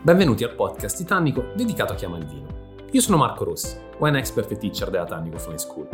Benvenuti al podcast Titanico dedicato a chi ama il vino. Io sono Marco Rossi, wine expert e teacher della Tannico Fine School.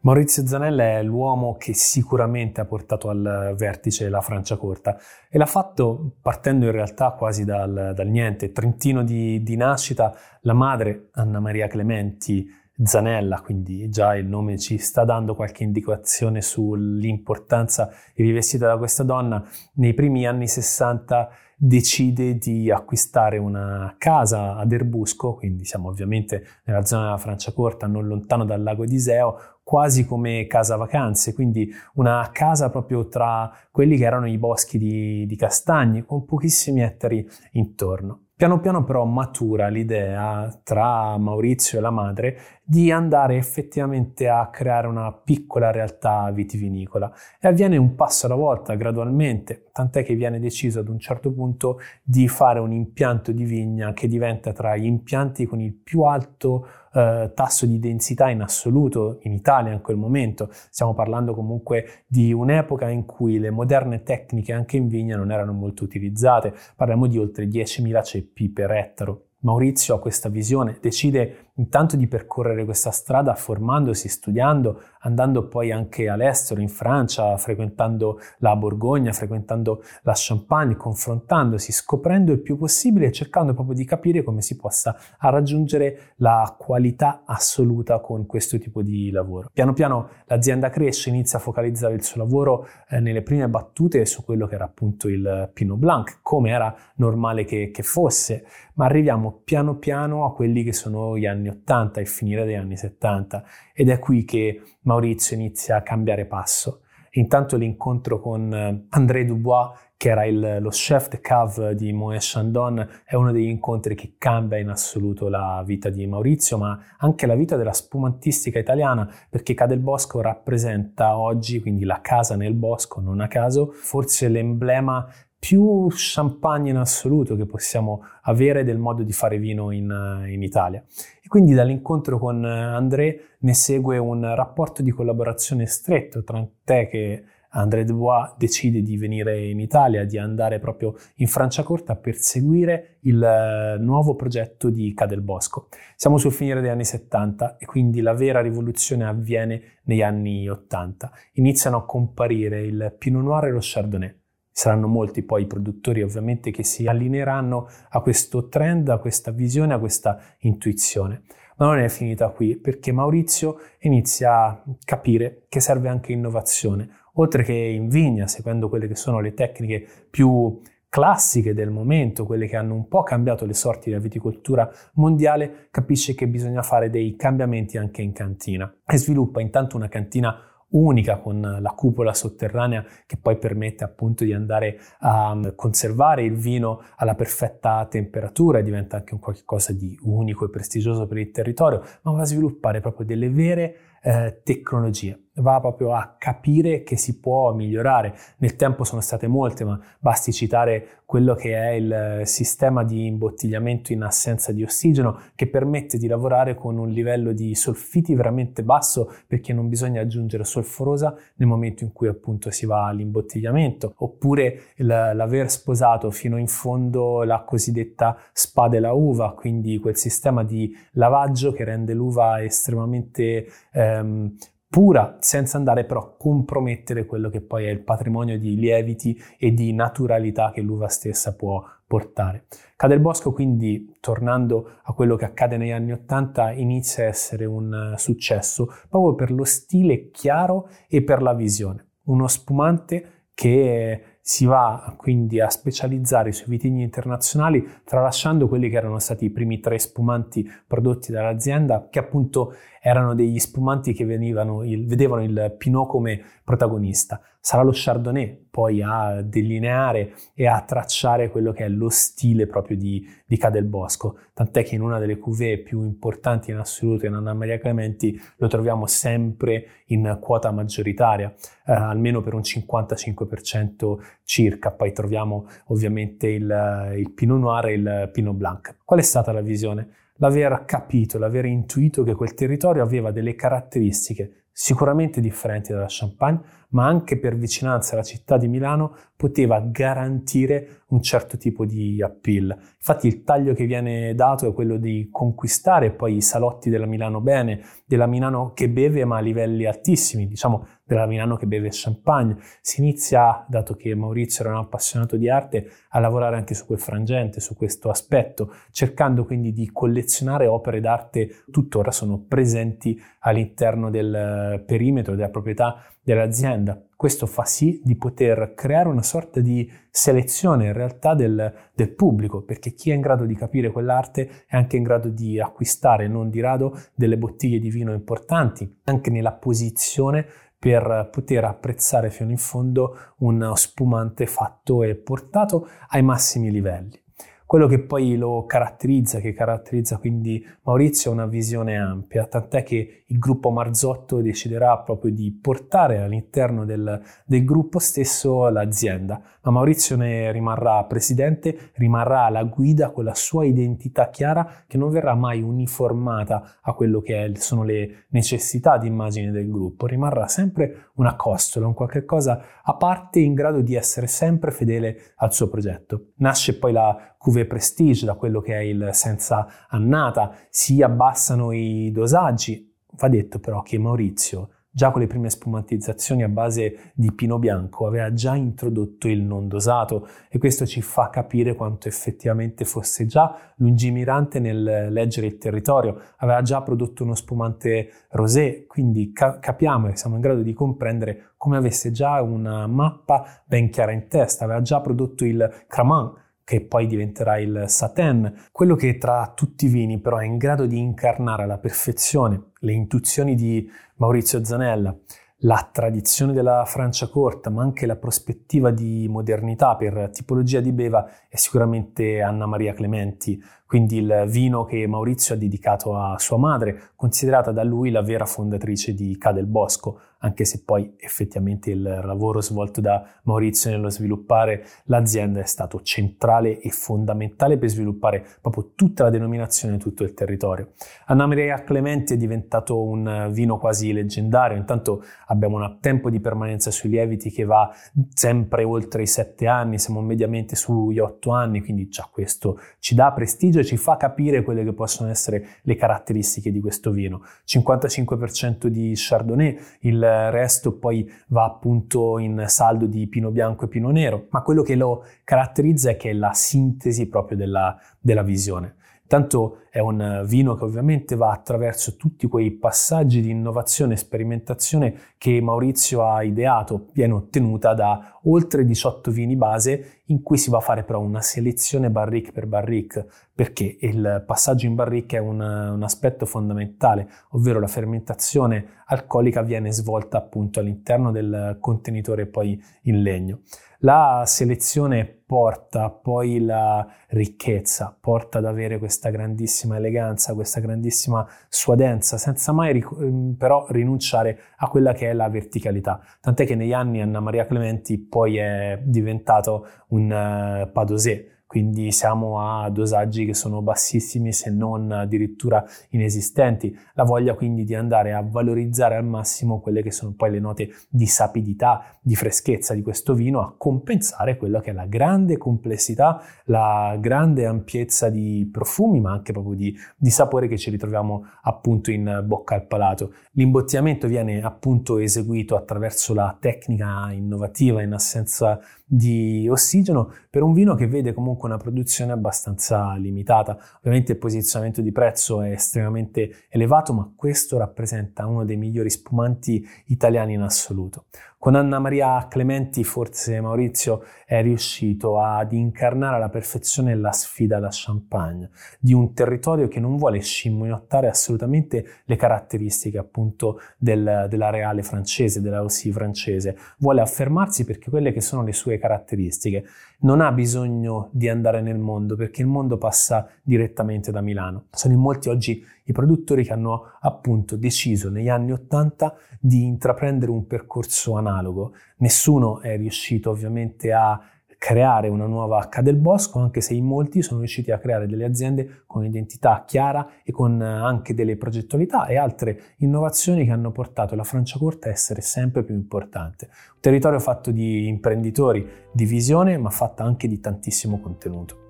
Maurizio Zanella è l'uomo che sicuramente ha portato al vertice la Franciacorta e l'ha fatto partendo in realtà quasi dal, dal niente. Trentino di, di nascita, la madre Anna Maria Clementi Zanella, quindi già il nome ci sta dando qualche indicazione sull'importanza rivestita da questa donna. Nei primi anni 60 decide di acquistare una casa ad Erbusco, quindi siamo ovviamente nella zona della Franciacorta, non lontano dal lago di Iseo, quasi come casa vacanze, quindi una casa proprio tra quelli che erano i boschi di, di castagni, con pochissimi ettari intorno. Piano piano però matura l'idea tra Maurizio e la madre di andare effettivamente a creare una piccola realtà vitivinicola e avviene un passo alla volta, gradualmente, tant'è che viene deciso ad un certo punto di fare un impianto di vigna che diventa tra gli impianti con il più alto eh, tasso di densità in assoluto in Italia in quel momento. Stiamo parlando comunque di un'epoca in cui le moderne tecniche anche in vigna non erano molto utilizzate, parliamo di oltre 10.000 ceppi per ettaro. Maurizio ha questa visione, decide intanto di percorrere questa strada formandosi, studiando, andando poi anche all'estero, in Francia, frequentando la Borgogna, frequentando la Champagne, confrontandosi, scoprendo il più possibile e cercando proprio di capire come si possa raggiungere la qualità assoluta con questo tipo di lavoro. Piano piano l'azienda cresce, inizia a focalizzare il suo lavoro eh, nelle prime battute su quello che era appunto il Pinot Blanc, come era normale che, che fosse, ma arriviamo piano piano a quelli che sono gli anni anni 80 e finire degli anni 70 ed è qui che Maurizio inizia a cambiare passo. Intanto l'incontro con eh, André Dubois, che era il, lo chef de cave di Moët Chandon, è uno degli incontri che cambia in assoluto la vita di Maurizio, ma anche la vita della spumantistica italiana, perché Cadel Bosco rappresenta oggi, quindi la casa nel bosco, non a caso, forse l'emblema più champagne in assoluto che possiamo avere del modo di fare vino in, in, Italia. E quindi dall'incontro con André ne segue un rapporto di collaborazione stretto, tant'è che André Dubois decide di venire in Italia, di andare proprio in Franciacorta per seguire il nuovo progetto di Cadel Bosco. Siamo sul finire degli anni 70 e quindi la vera rivoluzione avviene negli anni 80. Iniziano a comparire il Pinot Noir e lo Chardonnay Saranno molti poi i produttori ovviamente che si allineeranno a questo trend, a questa visione, a questa intuizione. Ma non è finita qui perché Maurizio inizia a capire che serve anche innovazione. Oltre che in vigna, seguendo quelle che sono le tecniche più classiche del momento, quelle che hanno un po' cambiato le sorti della viticoltura mondiale, capisce che bisogna fare dei cambiamenti anche in cantina e sviluppa intanto una cantina unica con la cupola sotterranea che poi permette appunto di andare a mm, conservare il vino alla perfetta temperatura e diventa anche un qualcosa di unico e prestigioso per il territorio, ma va a sviluppare proprio delle vere eh, tecnologie va proprio a capire che si può migliorare. Nel tempo sono state molte, ma basti citare quello che è il sistema di imbottigliamento in assenza di ossigeno che permette di lavorare con un livello di solfiti veramente basso perché non bisogna aggiungere solforosa nel momento in cui appunto si va all'imbottigliamento, oppure l'aver sposato fino in fondo la cosiddetta spada e la uva, quindi quel sistema di lavaggio che rende l'uva estremamente ehm, pura, senza andare però a compromettere quello che poi è il patrimonio di lieviti e di naturalità che l'uva stessa può portare. Cade Bosco quindi, tornando a quello che accade negli anni Ottanta, inizia a essere un successo proprio per lo stile chiaro e per la visione. Uno spumante che si va quindi a specializzare sui vitigni internazionali, tralasciando quelli che erano stati i primi tre spumanti prodotti dall'azienda, che appunto erano degli spumanti che venivano, il, vedevano il Pinot come protagonista. Sarà lo Chardonnay poi a delineare e a tracciare quello che è lo stile proprio di, di Cadel Bosco, tant'è che in una delle cuvée più importanti in assoluto in Anna Maria Clementi lo troviamo sempre in quota maggioritaria, eh, almeno per un 55% circa, poi troviamo ovviamente il, il Pinot Noir e il Pinot Blanc. Qual è stata la visione? L'aver capito, l'aver intuito che quel territorio aveva delle caratteristiche sicuramente differenti dalla Champagne, ma anche per vicinanza alla città di Milano poteva garantire un certo tipo di appeal. Infatti il taglio che viene dato è quello di conquistare poi i salotti della Milano bene, della Milano che beve ma a livelli altissimi, diciamo della Milano che beve champagne. Si inizia, dato che Maurizio era un appassionato di arte, a lavorare anche su quel frangente, su questo aspetto, cercando quindi di collezionare opere d'arte tuttora sono presenti all'interno del perimetro della proprietà dell'azienda. Questo fa sì di poter creare una sorta di selezione in realtà del, del, pubblico, perché chi è in grado di capire quell'arte è anche in grado di acquistare non di rado delle bottiglie di vino importanti, anche nella posizione per poter apprezzare fino in fondo un spumante fatto e portato ai massimi livelli. Quello che poi lo caratterizza, che caratterizza quindi Maurizio, è una visione ampia, tant'è che il gruppo Marzotto deciderà proprio di portare all'interno del, del gruppo stesso l'azienda, ma Maurizio ne rimarrà presidente, rimarrà la guida con la sua identità chiara che non verrà mai uniformata a quello che sono le necessità di immagine del gruppo, rimarrà sempre una costola, un qualche cosa a parte in grado di essere sempre fedele al suo progetto. Nasce poi la Cuvée Prestige, da quello che è il senza annata, si abbassano i dosaggi. Va detto però che Maurizio, già con le prime spumantizzazioni a base di pino bianco, aveva già introdotto il non dosato e questo ci fa capire quanto effettivamente fosse già lungimirante nel leggere il territorio. Aveva già prodotto uno spumante rosé, quindi ca- capiamo e siamo in grado di comprendere come avesse già una mappa ben chiara in testa. Aveva già prodotto il Cramant, che poi diventerà il Satin, quello che tra tutti i vini però è in grado di incarnare alla perfezione le intuizioni di Maurizio Zanella, la tradizione della Francia corta, ma anche la prospettiva di modernità per tipologia di beva è sicuramente Anna Maria Clementi, quindi il vino che Maurizio ha dedicato a sua madre, considerata da lui la vera fondatrice di Ca del Bosco, anche se poi effettivamente il lavoro svolto da Maurizio nello sviluppare l'azienda è stato centrale e fondamentale per sviluppare proprio tutta la denominazione e tutto il territorio. Anna Maria Clementi è diventato un vino quasi leggendario, intanto abbiamo un tempo di permanenza sui lieviti che va sempre oltre i sette anni, siamo mediamente sugli otto anni, quindi già questo ci dà prestigio e ci fa capire quelle che possono essere le caratteristiche di questo vino. 55% di Chardonnay, il resto poi va appunto in saldo di pino bianco e pino nero, ma quello che lo caratterizza è che è la sintesi proprio della, della visione. Tanto è un vino che ovviamente va attraverso tutti quei passaggi di innovazione e sperimentazione che Maurizio ha ideato, viene ottenuta da oltre 18 vini base in cui si va a fare però una selezione barrique per barrique, perché il passaggio in barrique è un, un aspetto fondamentale, ovvero la fermentazione alcolica viene svolta appunto all'interno del contenitore poi in legno. La selezione porta poi la ricchezza, porta ad avere questa grandissima eleganza, questa grandissima suadenza, senza mai ehm, però rinunciare a quella che è la verticalità. Tant'è che negli anni Anna Maria Clementi poi è diventato un uh, padosè, quindi siamo a dosaggi che sono bassissimi se non addirittura inesistenti. La voglia quindi di andare a valorizzare al massimo quelle che sono poi le note di sapidità, di freschezza di questo vino, a compensare quella che è la grande complessità, la grande ampiezza di profumi, ma anche proprio di, di sapore che ci ritroviamo appunto in bocca al palato. L'imbottigliamento viene appunto eseguito attraverso la tecnica innovativa in assenza di ossigeno per un vino che vede comunque una produzione abbastanza limitata. Ovviamente il posizionamento di prezzo è estremamente elevato, ma questo rappresenta uno dei migliori spumanti italiani in assoluto. Con Anna Maria Clementi forse Maurizio è riuscito ad incarnare alla perfezione la sfida da champagne, di un territorio che non vuole scimmiottare assolutamente le caratteristiche appunto del, della reale francese, della Rossi francese, vuole affermarsi perché quelle che sono le sue caratteristiche. Non ha bisogno di andare nel mondo perché il mondo passa direttamente da Milano. Sono in molti oggi i produttori che hanno appunto deciso negli anni Ottanta di intraprendere un percorso analogo. Nessuno è riuscito ovviamente a creare una nuova H del Bosco, anche se in molti sono riusciti a creare delle aziende con identità chiara e con anche delle progettualità e altre innovazioni che hanno portato la Franciacorta a essere sempre più importante. Un territorio fatto di imprenditori, di visione, ma fatta anche di tantissimo contenuto.